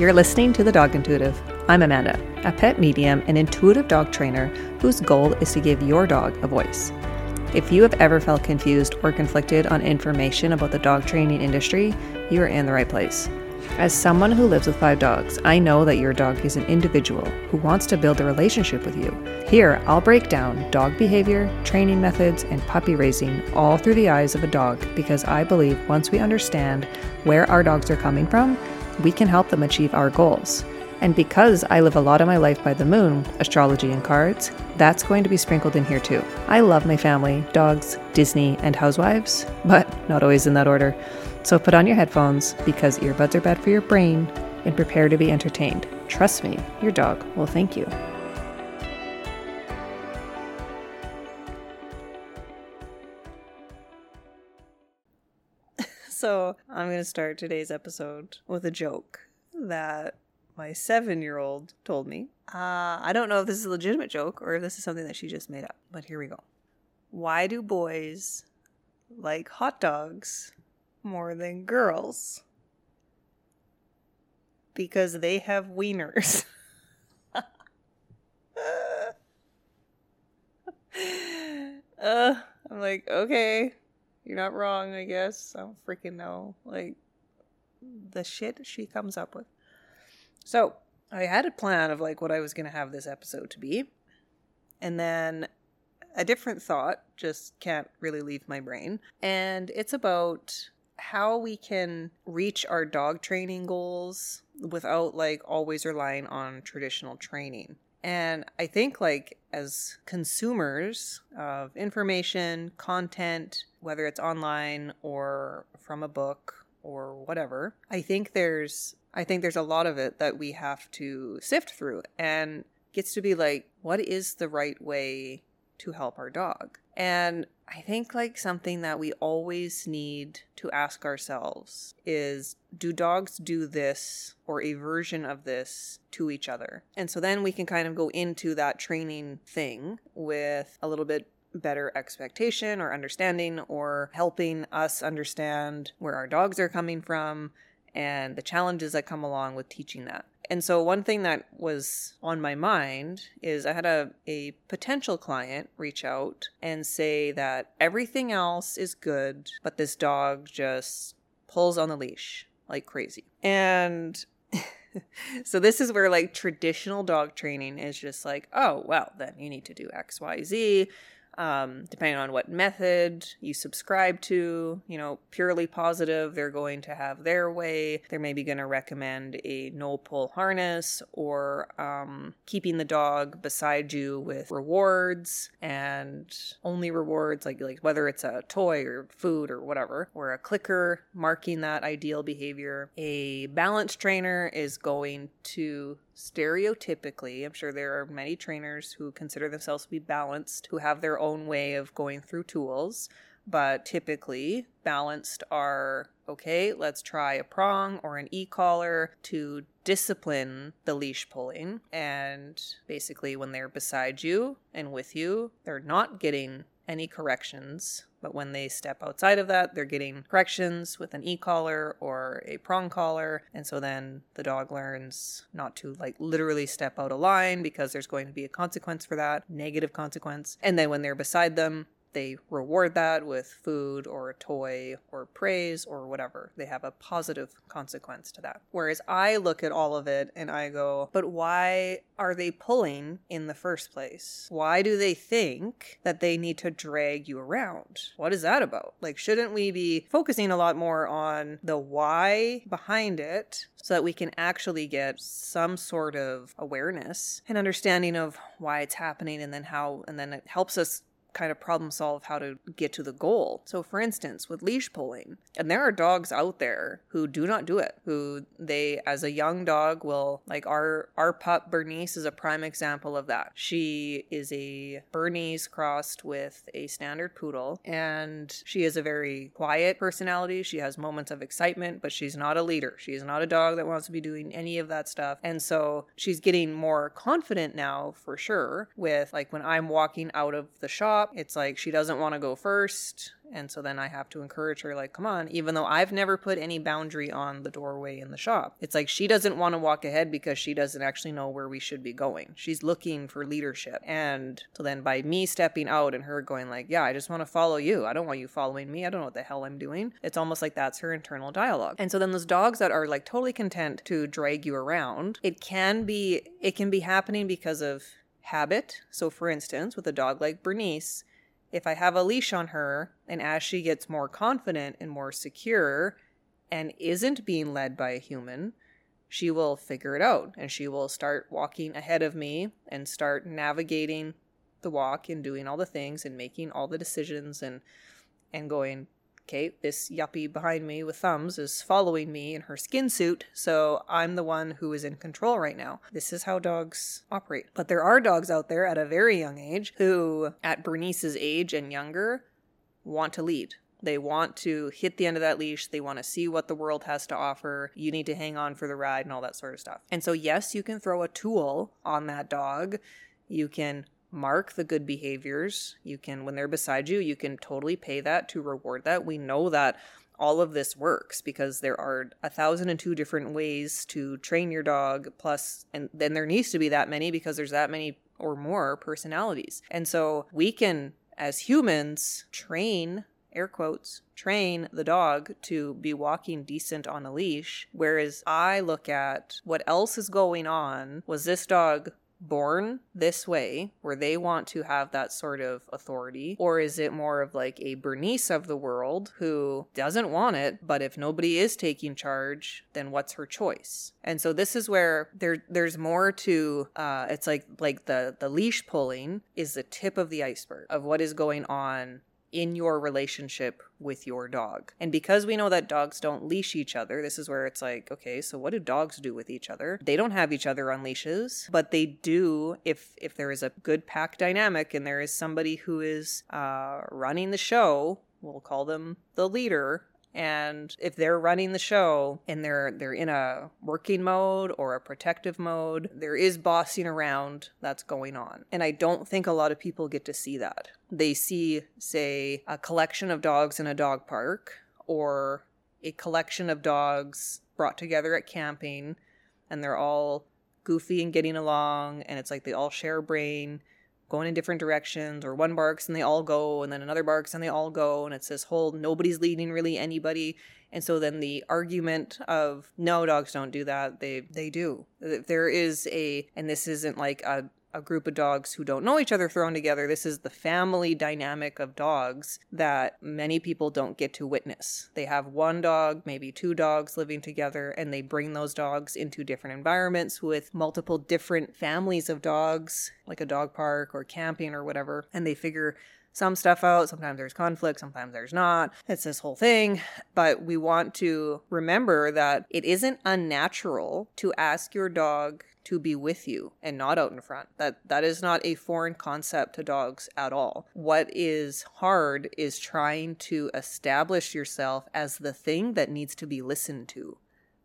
You're listening to The Dog Intuitive. I'm Amanda, a pet medium and intuitive dog trainer whose goal is to give your dog a voice. If you have ever felt confused or conflicted on information about the dog training industry, you are in the right place. As someone who lives with five dogs, I know that your dog is an individual who wants to build a relationship with you. Here, I'll break down dog behavior, training methods, and puppy raising all through the eyes of a dog because I believe once we understand where our dogs are coming from, we can help them achieve our goals. And because I live a lot of my life by the moon, astrology, and cards, that's going to be sprinkled in here too. I love my family, dogs, Disney, and housewives, but not always in that order. So put on your headphones because earbuds are bad for your brain and prepare to be entertained. Trust me, your dog will thank you. So, I'm going to start today's episode with a joke that my seven year old told me. Uh, I don't know if this is a legitimate joke or if this is something that she just made up, but here we go. Why do boys like hot dogs more than girls because they have wieners. uh, I'm like, okay, you're not wrong, I guess. I don't freaking know. Like, the shit she comes up with. So, I had a plan of like what I was going to have this episode to be. And then a different thought just can't really leave my brain. And it's about how we can reach our dog training goals without like always relying on traditional training. And I think, like, as consumers of information, content, whether it's online or from a book or whatever, I think there's I think there's a lot of it that we have to sift through and gets to be like, what is the right way to help our dog? And I think like something that we always need to ask ourselves is do dogs do this or a version of this to each other? And so then we can kind of go into that training thing with a little bit better expectation or understanding or helping us understand where our dogs are coming from and the challenges that come along with teaching that. And so, one thing that was on my mind is I had a, a potential client reach out and say that everything else is good, but this dog just pulls on the leash like crazy. And so, this is where like traditional dog training is just like, oh, well, then you need to do X, Y, Z um, depending on what method you subscribe to. You know, purely positive, they're going to have their way. They're maybe going to recommend a no pull harness or um, keeping the dog beside you with rewards and only rewards, like like whether it's a toy or food or whatever, or a clicker marking that ideal behavior. A balance trainer is going to stereotypically, I'm sure there are many trainers who consider themselves to be balanced, who have their own way of going through tools, but typically balanced are okay, let's try a prong or an e collar to discipline the leash pulling. And basically, when they're beside you and with you, they're not getting any corrections but when they step outside of that, they're getting corrections with an e collar or a prong collar. And so then the dog learns not to like literally step out of line because there's going to be a consequence for that, negative consequence. And then when they're beside them, they reward that with food or a toy or praise or whatever. They have a positive consequence to that. Whereas I look at all of it and I go, but why are they pulling in the first place? Why do they think that they need to drag you around? What is that about? Like, shouldn't we be focusing a lot more on the why behind it so that we can actually get some sort of awareness and understanding of why it's happening and then how, and then it helps us kind of problem solve how to get to the goal. So, for instance, with leash pulling, and there are dogs out there who do not do it, who they, as a young dog, will like our our pup Bernice is a prime example of that. She is a Bernese crossed with a standard poodle, and she is a very quiet personality. She has moments of excitement, but she's not a leader. She is not a dog that wants to be doing any of that stuff. And so she's getting more confident now for sure with like when I'm walking out of the shop it's like she doesn't want to go first. And so then I have to encourage her, like, come on, even though I've never put any boundary on the doorway in the shop. It's like she doesn't want to walk ahead because she doesn't actually know where we should be going. She's looking for leadership. And so then by me stepping out and her going, like, yeah, I just want to follow you. I don't want you following me. I don't know what the hell I'm doing. It's almost like that's her internal dialogue. And so then those dogs that are like totally content to drag you around, it can be, it can be happening because of habit. So, for instance, with a dog like Bernice, if I have a leash on her and as she gets more confident and more secure and isn't being led by a human, she will figure it out and she will start walking ahead of me and start navigating the walk and doing all the things and making all the decisions and and going okay, this yuppie behind me with thumbs is following me in her skin suit, so I'm the one who is in control right now. This is how dogs operate. But there are dogs out there at a very young age who, at Bernice's age and younger, want to lead. They want to hit the end of that leash. They want to see what the world has to offer. You need to hang on for the ride and all that sort of stuff. And so, yes, you can throw a tool on that dog. You can mark the good behaviors. You can, when they're beside you, you can totally pay that to reward that. We know that all of this works because there are a thousand and two different ways to train your dog, plus, and then there needs to be that many because there's that many or more personalities. And so we can, as humans, train air quotes, train the dog to be walking decent on a leash. Whereas I look at what else is going on. Was this dog born this way where they want to have that sort of authority? Or is it more of like a bernice of the world who doesn't want it but if nobody is taking charge then what's her choice? And so this is where there there's more to uh it's like like the the leash pulling is the tip of the iceberg of what is going on in your relationship with your dog. And because we know that dogs don't leash each other, this is where it's like, okay, so what do dogs do with each other? They don't have each other on leashes, but they do if if there is a good pack dynamic and there is somebody who is uh, running the show, we'll call them the leader and if they're running the show and they're they're in a working mode or a protective mode there is bossing around that's going on. And i don't think a lot of people get to see that. They see say a collection of dogs in a dog park or a collection of dogs brought together at camping and they're all goofy and getting along and it's like they all share a brain going in different directions, or one barks and they all go, and then another barks and they all go, and it's this whole nobody's leading really anybody. And so then the argument of no dogs don't do that, they they do. There is a and this isn't like a a group of dogs who don't know each other thrown together. This is the family dynamic of dogs that many people don't get to witness. They have one dog, maybe two dogs living together, and they bring those dogs into different environments with multiple different families of dogs, like a dog park or camping or whatever, and they figure some stuff out. Sometimes there's conflict, sometimes there's not. It's this whole thing. But we want to remember that it isn't unnatural to ask your dog to be with you and not out in front. That that is not a foreign concept to dogs at all. What is hard is trying to establish yourself as the thing that needs to be listened to.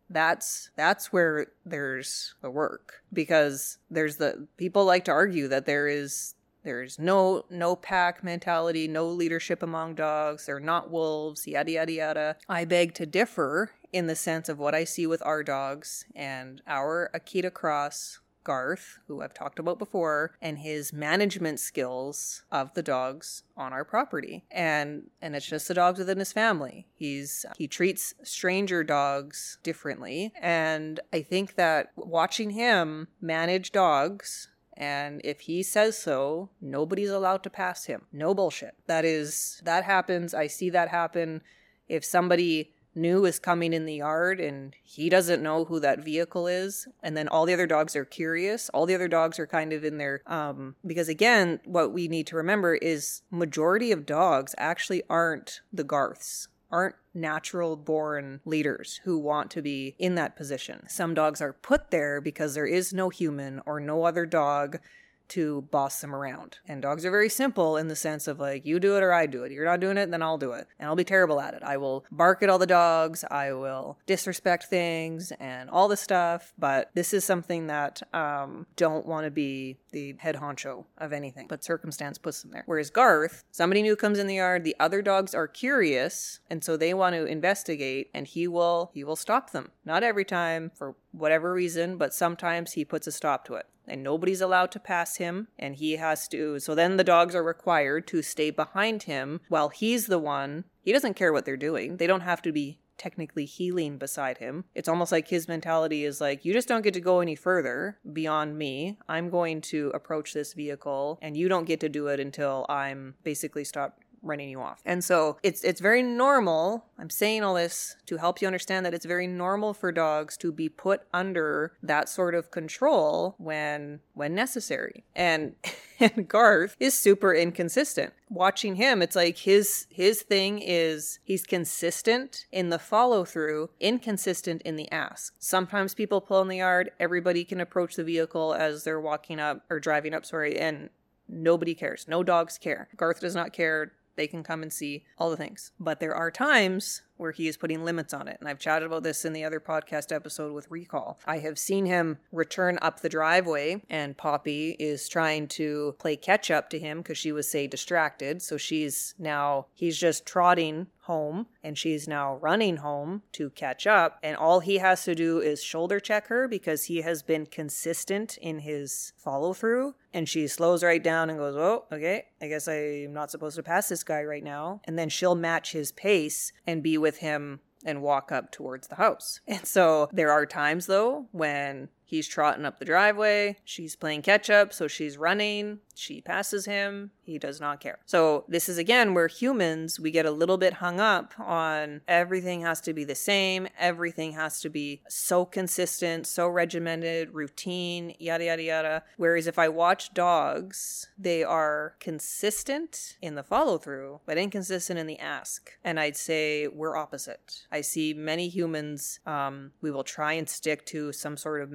That's that's where there's the work because there's the people like to argue that there is there's no no pack mentality, no leadership among dogs. They're not wolves, yada yada yada. I beg to differ in the sense of what I see with our dogs and our Akita Cross Garth, who I've talked about before, and his management skills of the dogs on our property. And and it's just the dogs within his family. He's he treats stranger dogs differently. And I think that watching him manage dogs and if he says so, nobody's allowed to pass him. No bullshit. That is, that happens. I see that happen. If somebody new is coming in the yard and he doesn't know who that vehicle is and then all the other dogs are curious all the other dogs are kind of in their, um, because again what we need to remember is majority of dogs actually aren't the garths aren't natural born leaders who want to be in that position. Some dogs are put there because there is no human or no other dog to boss them around. And dogs are very simple in the sense of like, you do it or I do it. You're not doing it, then I'll do it. And I'll be terrible at it. I will bark at all the dogs. I will disrespect things and all the stuff. But this is something that um, don't want to be the head honcho of anything, but circumstance puts them there. Whereas Garth, somebody new comes in the yard, the other dogs are curious, and so they want to investigate, and he will he will stop them. Not every time for whatever reason, but sometimes he puts a stop to it and nobody's allowed to pass him and he has to so then the dogs are required to stay behind him while he's the one he doesn't care what they're doing they don't have to be technically heeling beside him. It's almost like his mentality is like, you just don't get to go any further beyond me. I'm going to approach this vehicle and you don't get to do it until I'm basically stopped running you off. And so it's it's very normal. I'm saying all this to help you understand that it's very normal for dogs to be put under that sort of control when when necessary. And and Garth is super inconsistent. Watching him, it's like his his thing is he's consistent in the follow through, inconsistent in the ask. Sometimes people pull in the yard, everybody can approach the vehicle as they're walking up or driving up, sorry, and nobody cares. No dogs care. Garth does not care they can come and see all the things. But there are times where he is putting limits on it. And I've chatted about this in the other podcast episode with Recall. I have seen him return up the driveway, and Poppy is trying to play catch up to him because she was, say, distracted. So she's now, he's just trotting home and she's now running home to catch up. And all he has to do is shoulder check her because he has been consistent in his follow through. And she slows right down and goes, Oh, okay, I guess I'm not supposed to pass this guy right now. And then she'll match his pace and be with him and walk up towards the house. And so there are times though when he's trotting up the driveway, she's playing catch up, so she's running, she passes him, he does not care. So, this is again where humans, we get a little bit hung up on everything has to be the same, everything has to be so consistent, so regimented, routine, yada, yada, yada. Whereas if I watch dogs, they are consistent in the follow through, but inconsistent in the ask. And I'd say we're opposite. I see many humans, um, we will try and stick to some sort of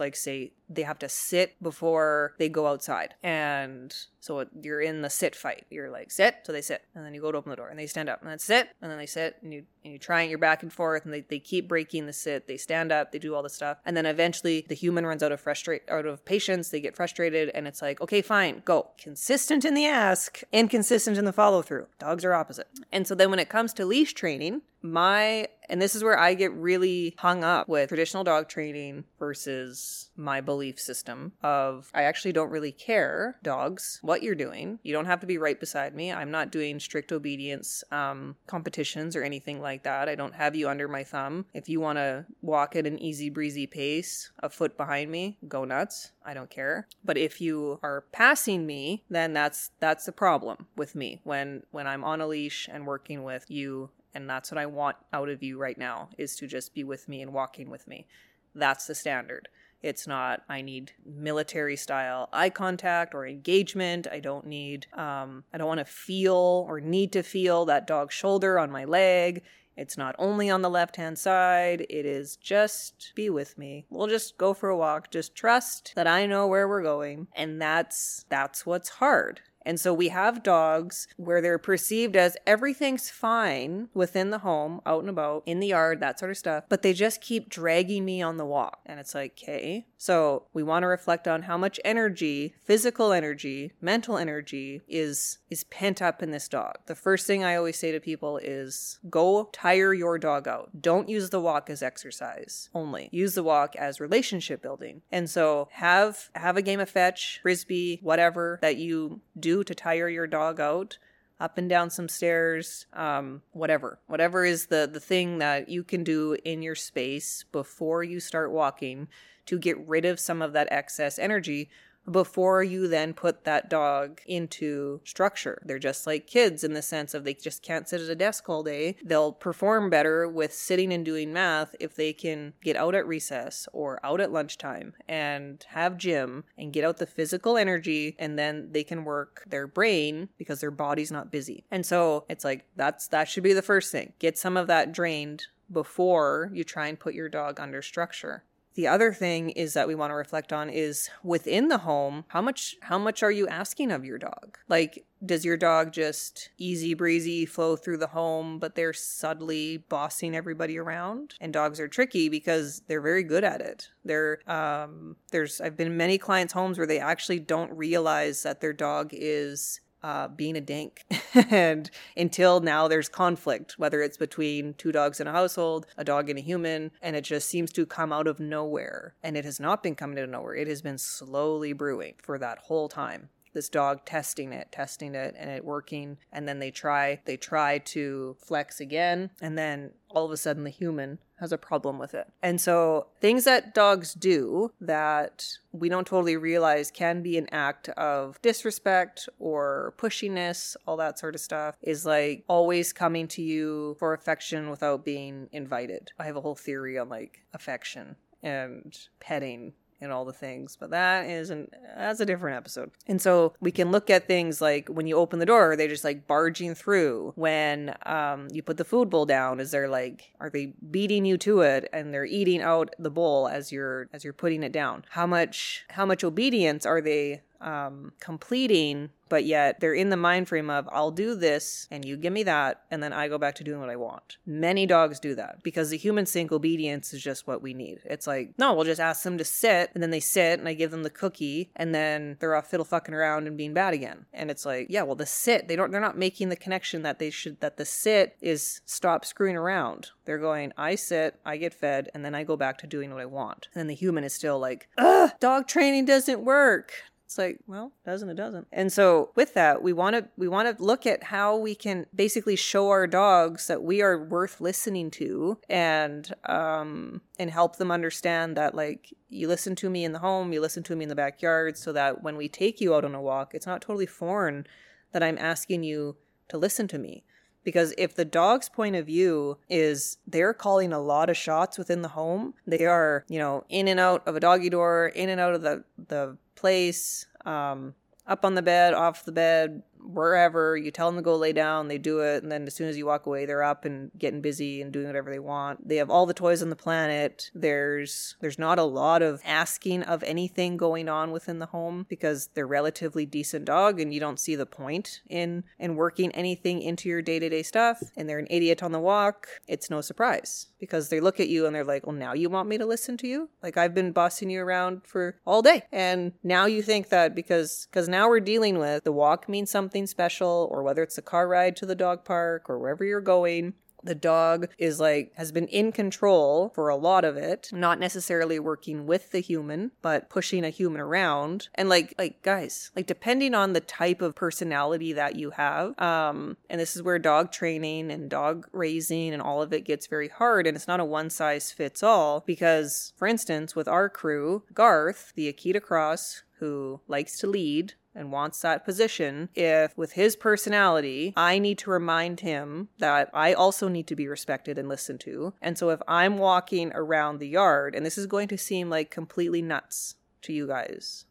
like say they have to sit before they go outside. And so you're in the sit fight. You're like sit, so they sit, and then you go to open the door, and they stand up, and then sit, and then they sit, and you and you try and you're back and forth, and they, they keep breaking the sit. They stand up, they do all the stuff, and then eventually the human runs out of frustrate out of patience. They get frustrated, and it's like, okay, fine, go. Consistent in the ask, inconsistent in the follow through. Dogs are opposite. And so then when it comes to leash training, my and this is where I get really hung up with traditional dog training versus my belief system of I actually don't really care dogs what you're doing. You don't have to be right beside me. I'm not doing strict obedience um, competitions or anything like that. I don't have you under my thumb. If you want to walk at an easy breezy pace, a foot behind me, go nuts. I don't care. But if you are passing me, then that's that's the problem with me when when I'm on a leash and working with you and that's what I want out of you right now is to just be with me and walking with me. That's the standard. It's not, I need military style eye contact or engagement. I don't need, um, I don't want to feel or need to feel that dog's shoulder on my leg. It's not only on the left hand side, it is just be with me. We'll just go for a walk. Just trust that I know where we're going. And that's that's what's hard. And so we have dogs where they're perceived as everything's fine within the home, out and about, in the yard, that sort of stuff, but they just keep dragging me on the walk. And it's like, okay. So we want to reflect on how much energy, physical energy, mental energy is is pent up in this dog. The first thing I always say to people is go tire your dog out. Don't use the walk as exercise only. Use the walk as relationship building. And so have have a game of fetch, frisbee, whatever that you do to tire your dog out up and down some stairs um, whatever. Whatever is the the thing that you can do in your space before you start walking to get rid of some of that excess energy before you then put that dog into structure. They're just like kids in the sense of they just can't sit at a desk all day. They'll perform better with sitting and doing math if they can get out at recess or out at lunchtime and have gym and get out the physical energy and then they can work their brain because their body's not busy. And so it's like that's that should be the first thing. Get some of that drained before you try and put your dog under structure. The other thing is that we want to reflect on is within the home, how much how much are you asking of your dog? Like does your dog just easy breezy flow through the home but they're subtly bossing everybody around and dogs are tricky because they're very good at it they're um there's i've been many clients homes where they actually don't realize that their dog is uh, being a dink. and until now, there's conflict, whether it's between two dogs in a household, a dog and a human, and it just seems to come out of nowhere. And it has not been coming out of nowhere, it has been slowly brewing for that whole time this dog testing it testing it and it working and then they try they try to flex again and then all of a sudden the human has a problem with it. And so things that dogs do that we don't totally realize can be an act of disrespect or pushiness, all that sort of stuff, is like always coming to you for affection without being invited. I have a whole theory on like affection and petting and all the things but that is an that's a different episode. And so we can look at things like when you open the door they're just like barging through when um, you put the food bowl down is there like are they beating you to it and they're eating out the bowl as you're as you're putting it down? How much how much obedience are they um, completing but yet they're in the mind frame of I'll do this and you give me that and then I go back to doing what I want. Many dogs do that because the human sync obedience is just what we need. It's like, no, we'll just ask them to sit and then they sit and I give them the cookie and then they're off fiddle fucking around and being bad again. And it's like, yeah, well the sit, they don't they're not making the connection that they should that the sit is stop screwing around. They're going, I sit, I get fed, and then I go back to doing what I want. And then the human is still like, ugh, dog training doesn't work. It's like, well, doesn't it doesn't. And so with that, we want to we want to look at how we can basically show our dogs that we are worth listening to and um and help them understand that like you listen to me in the home, you listen to me in the backyard so that when we take you out on a walk, it's not totally foreign that I'm asking you to listen to me because if the dog's point of view is they're calling a lot of shots within the home they are you know in and out of a doggy door in and out of the the place, um, up on the bed, off the bed, wherever you tell them to go lay down they do it and then as soon as you walk away they're up and getting busy and doing whatever they want. They have all the toys on the planet. There's there's not a lot of asking of anything going on within the home because they're relatively decent dog and you don't see the point in in working anything into your day-to-day stuff and they're an idiot on the walk. It's no surprise because they look at you and they're like well now you want me to listen to you? Like i've been bossing you around for all day. And now you think that because because now we're dealing with the walk means something something special or whether it's a car ride to the dog park or wherever you're going the dog is like has been in control for a lot of it not necessarily working with the human but pushing a human around. And like like guys like depending on the type of personality that you have um and this is where dog training and dog raising and all of it gets very hard and it's not a one size fits all because for instance with our crew garth the akita cross who likes to lead and wants that position if with his personality I need to remind him that I also need to be respected and listened to. And so if I'm walking around the yard and this is going to seem like completely nuts to you guys.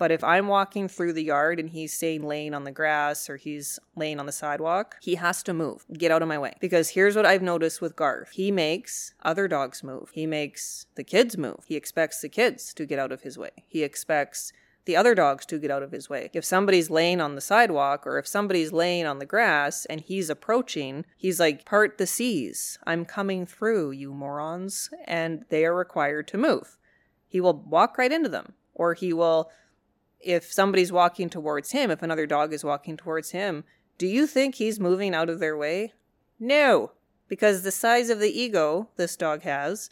But if I'm walking through the yard and he's staying laying on the grass or he's laying on the sidewalk, he has to move. Get out of my way. Because here's what I've noticed with Garth. He makes other dogs move. He makes the kids move. He expects the kids to get out of his way. He expects the other dogs to get out of his way. If somebody's laying on the sidewalk or if somebody's laying on the grass and he's approaching, he's like, Part the seas. I'm coming through, you morons. And they are required to move. He will walk right into them. Or he will, if somebody's walking towards him, if another dog is walking towards him, do you think he's moving out of their way? No, because the size of the ego this dog has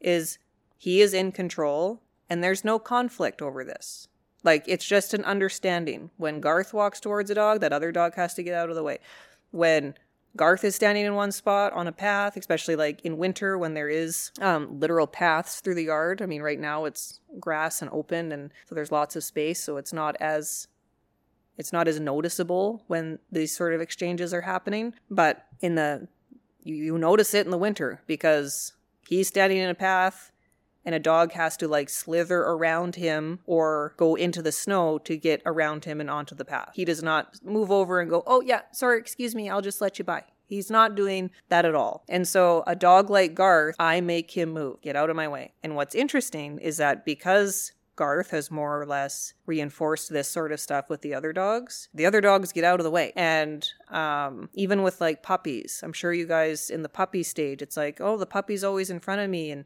is he is in control and there's no conflict over this. Like it's just an understanding. When Garth walks towards a dog, that other dog has to get out of the way. When Garth is standing in one spot on a path, especially like in winter when there is um, literal paths through the yard. I mean, right now it's grass and open, and so there's lots of space, so it's not as it's not as noticeable when these sort of exchanges are happening. But in the you, you notice it in the winter because he's standing in a path and a dog has to like slither around him or go into the snow to get around him and onto the path. He does not move over and go, "Oh yeah, sorry, excuse me, I'll just let you by." He's not doing that at all. And so, a dog like Garth, I make him move, get out of my way. And what's interesting is that because Garth has more or less reinforced this sort of stuff with the other dogs. The other dogs get out of the way. And um, even with like puppies, I'm sure you guys in the puppy stage, it's like, oh, the puppy's always in front of me and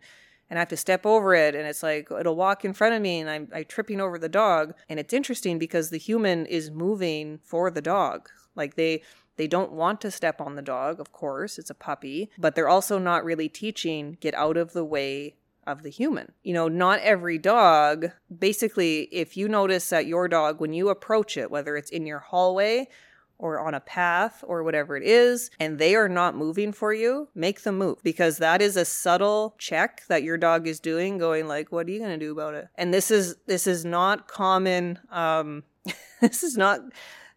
and I have to step over it and it's like it'll walk in front of me and I'm, I'm tripping over the dog. And it's interesting because the human is moving for the dog. Like they they don't want to step on the dog, of course, it's a puppy, but they're also not really teaching get out of the way of the human. You know, not every dog, basically, if you notice that your dog, when you approach it, whether it's in your hallway or on a path or whatever it is, and they are not moving for you, make them move because that is a subtle check that your dog is doing, going like, what are you going to do about it? And this is, this is not common. Um, this is not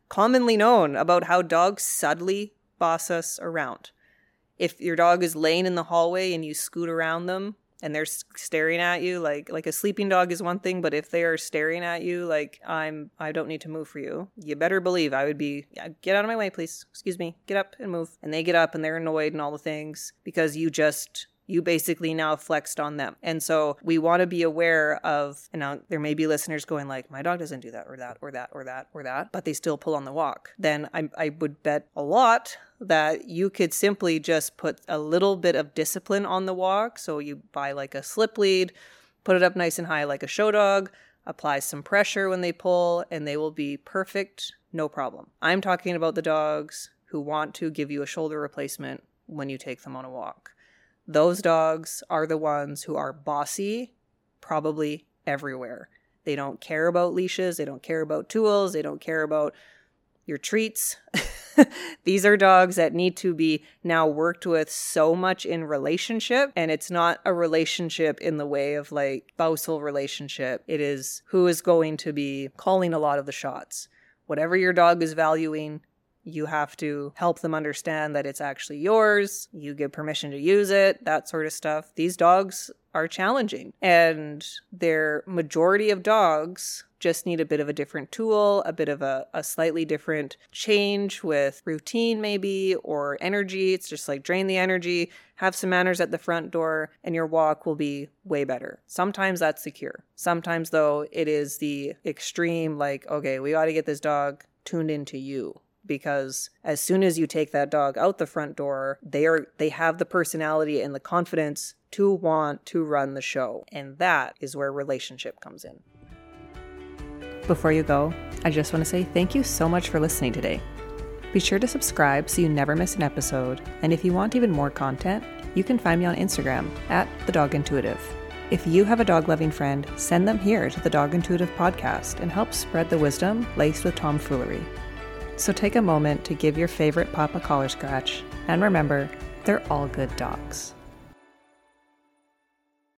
commonly known about how dogs subtly boss us around. If your dog is laying in the hallway and you scoot around them, and they're staring at you like like a sleeping dog is one thing but if they are staring at you like i'm i don't need to move for you. You better believe i would be yeah, get out of my way please. Excuse me. Get up and move. And they get up and they're annoyed and all the things because you just you basically now flexed on them. And so we want to be aware of, you know, there may be listeners going like, my dog doesn't do that or that or that or that or that, but they still pull on the walk. Then I, I would bet a lot that you could simply just put a little bit of discipline on the walk. So you buy like a slip lead, put it up nice and high like a show dog, apply some pressure when they pull, and they will be perfect, no problem. I'm talking about the dogs who want to give you a shoulder replacement when you take them on a walk. Those dogs are the ones who are bossy, probably everywhere. They don't care about leashes, they don't care about tools, they don't care about your treats. These are dogs that need to be now worked with so much in relationship. And it's not a relationship in the way of like spousal relationship. It is who is going to be calling a lot of the shots. Whatever your dog is valuing, you have to help them understand that it's actually yours. You give permission to use it, that sort of stuff. These dogs are challenging, and their majority of dogs just need a bit of a different tool, a bit of a, a slightly different change with routine, maybe, or energy. It's just like drain the energy, have some manners at the front door, and your walk will be way better. Sometimes that's the cure. Sometimes, though, it is the extreme, like, okay, we got to get this dog tuned into you because as soon as you take that dog out the front door, they are they have the personality and the confidence to want to run the show. And that is where relationship comes in. Before you go, I just want to say thank you so much for listening today. Be sure to subscribe so you never miss an episode. And if you want even more content, you can find me on Instagram at the Dog Intuitive. If you have a dog loving friend, send them here to the Dog Intuitive podcast and help spread the wisdom laced with tomfoolery. So take a moment to give your favorite pup a collar scratch, and remember, they're all good dogs.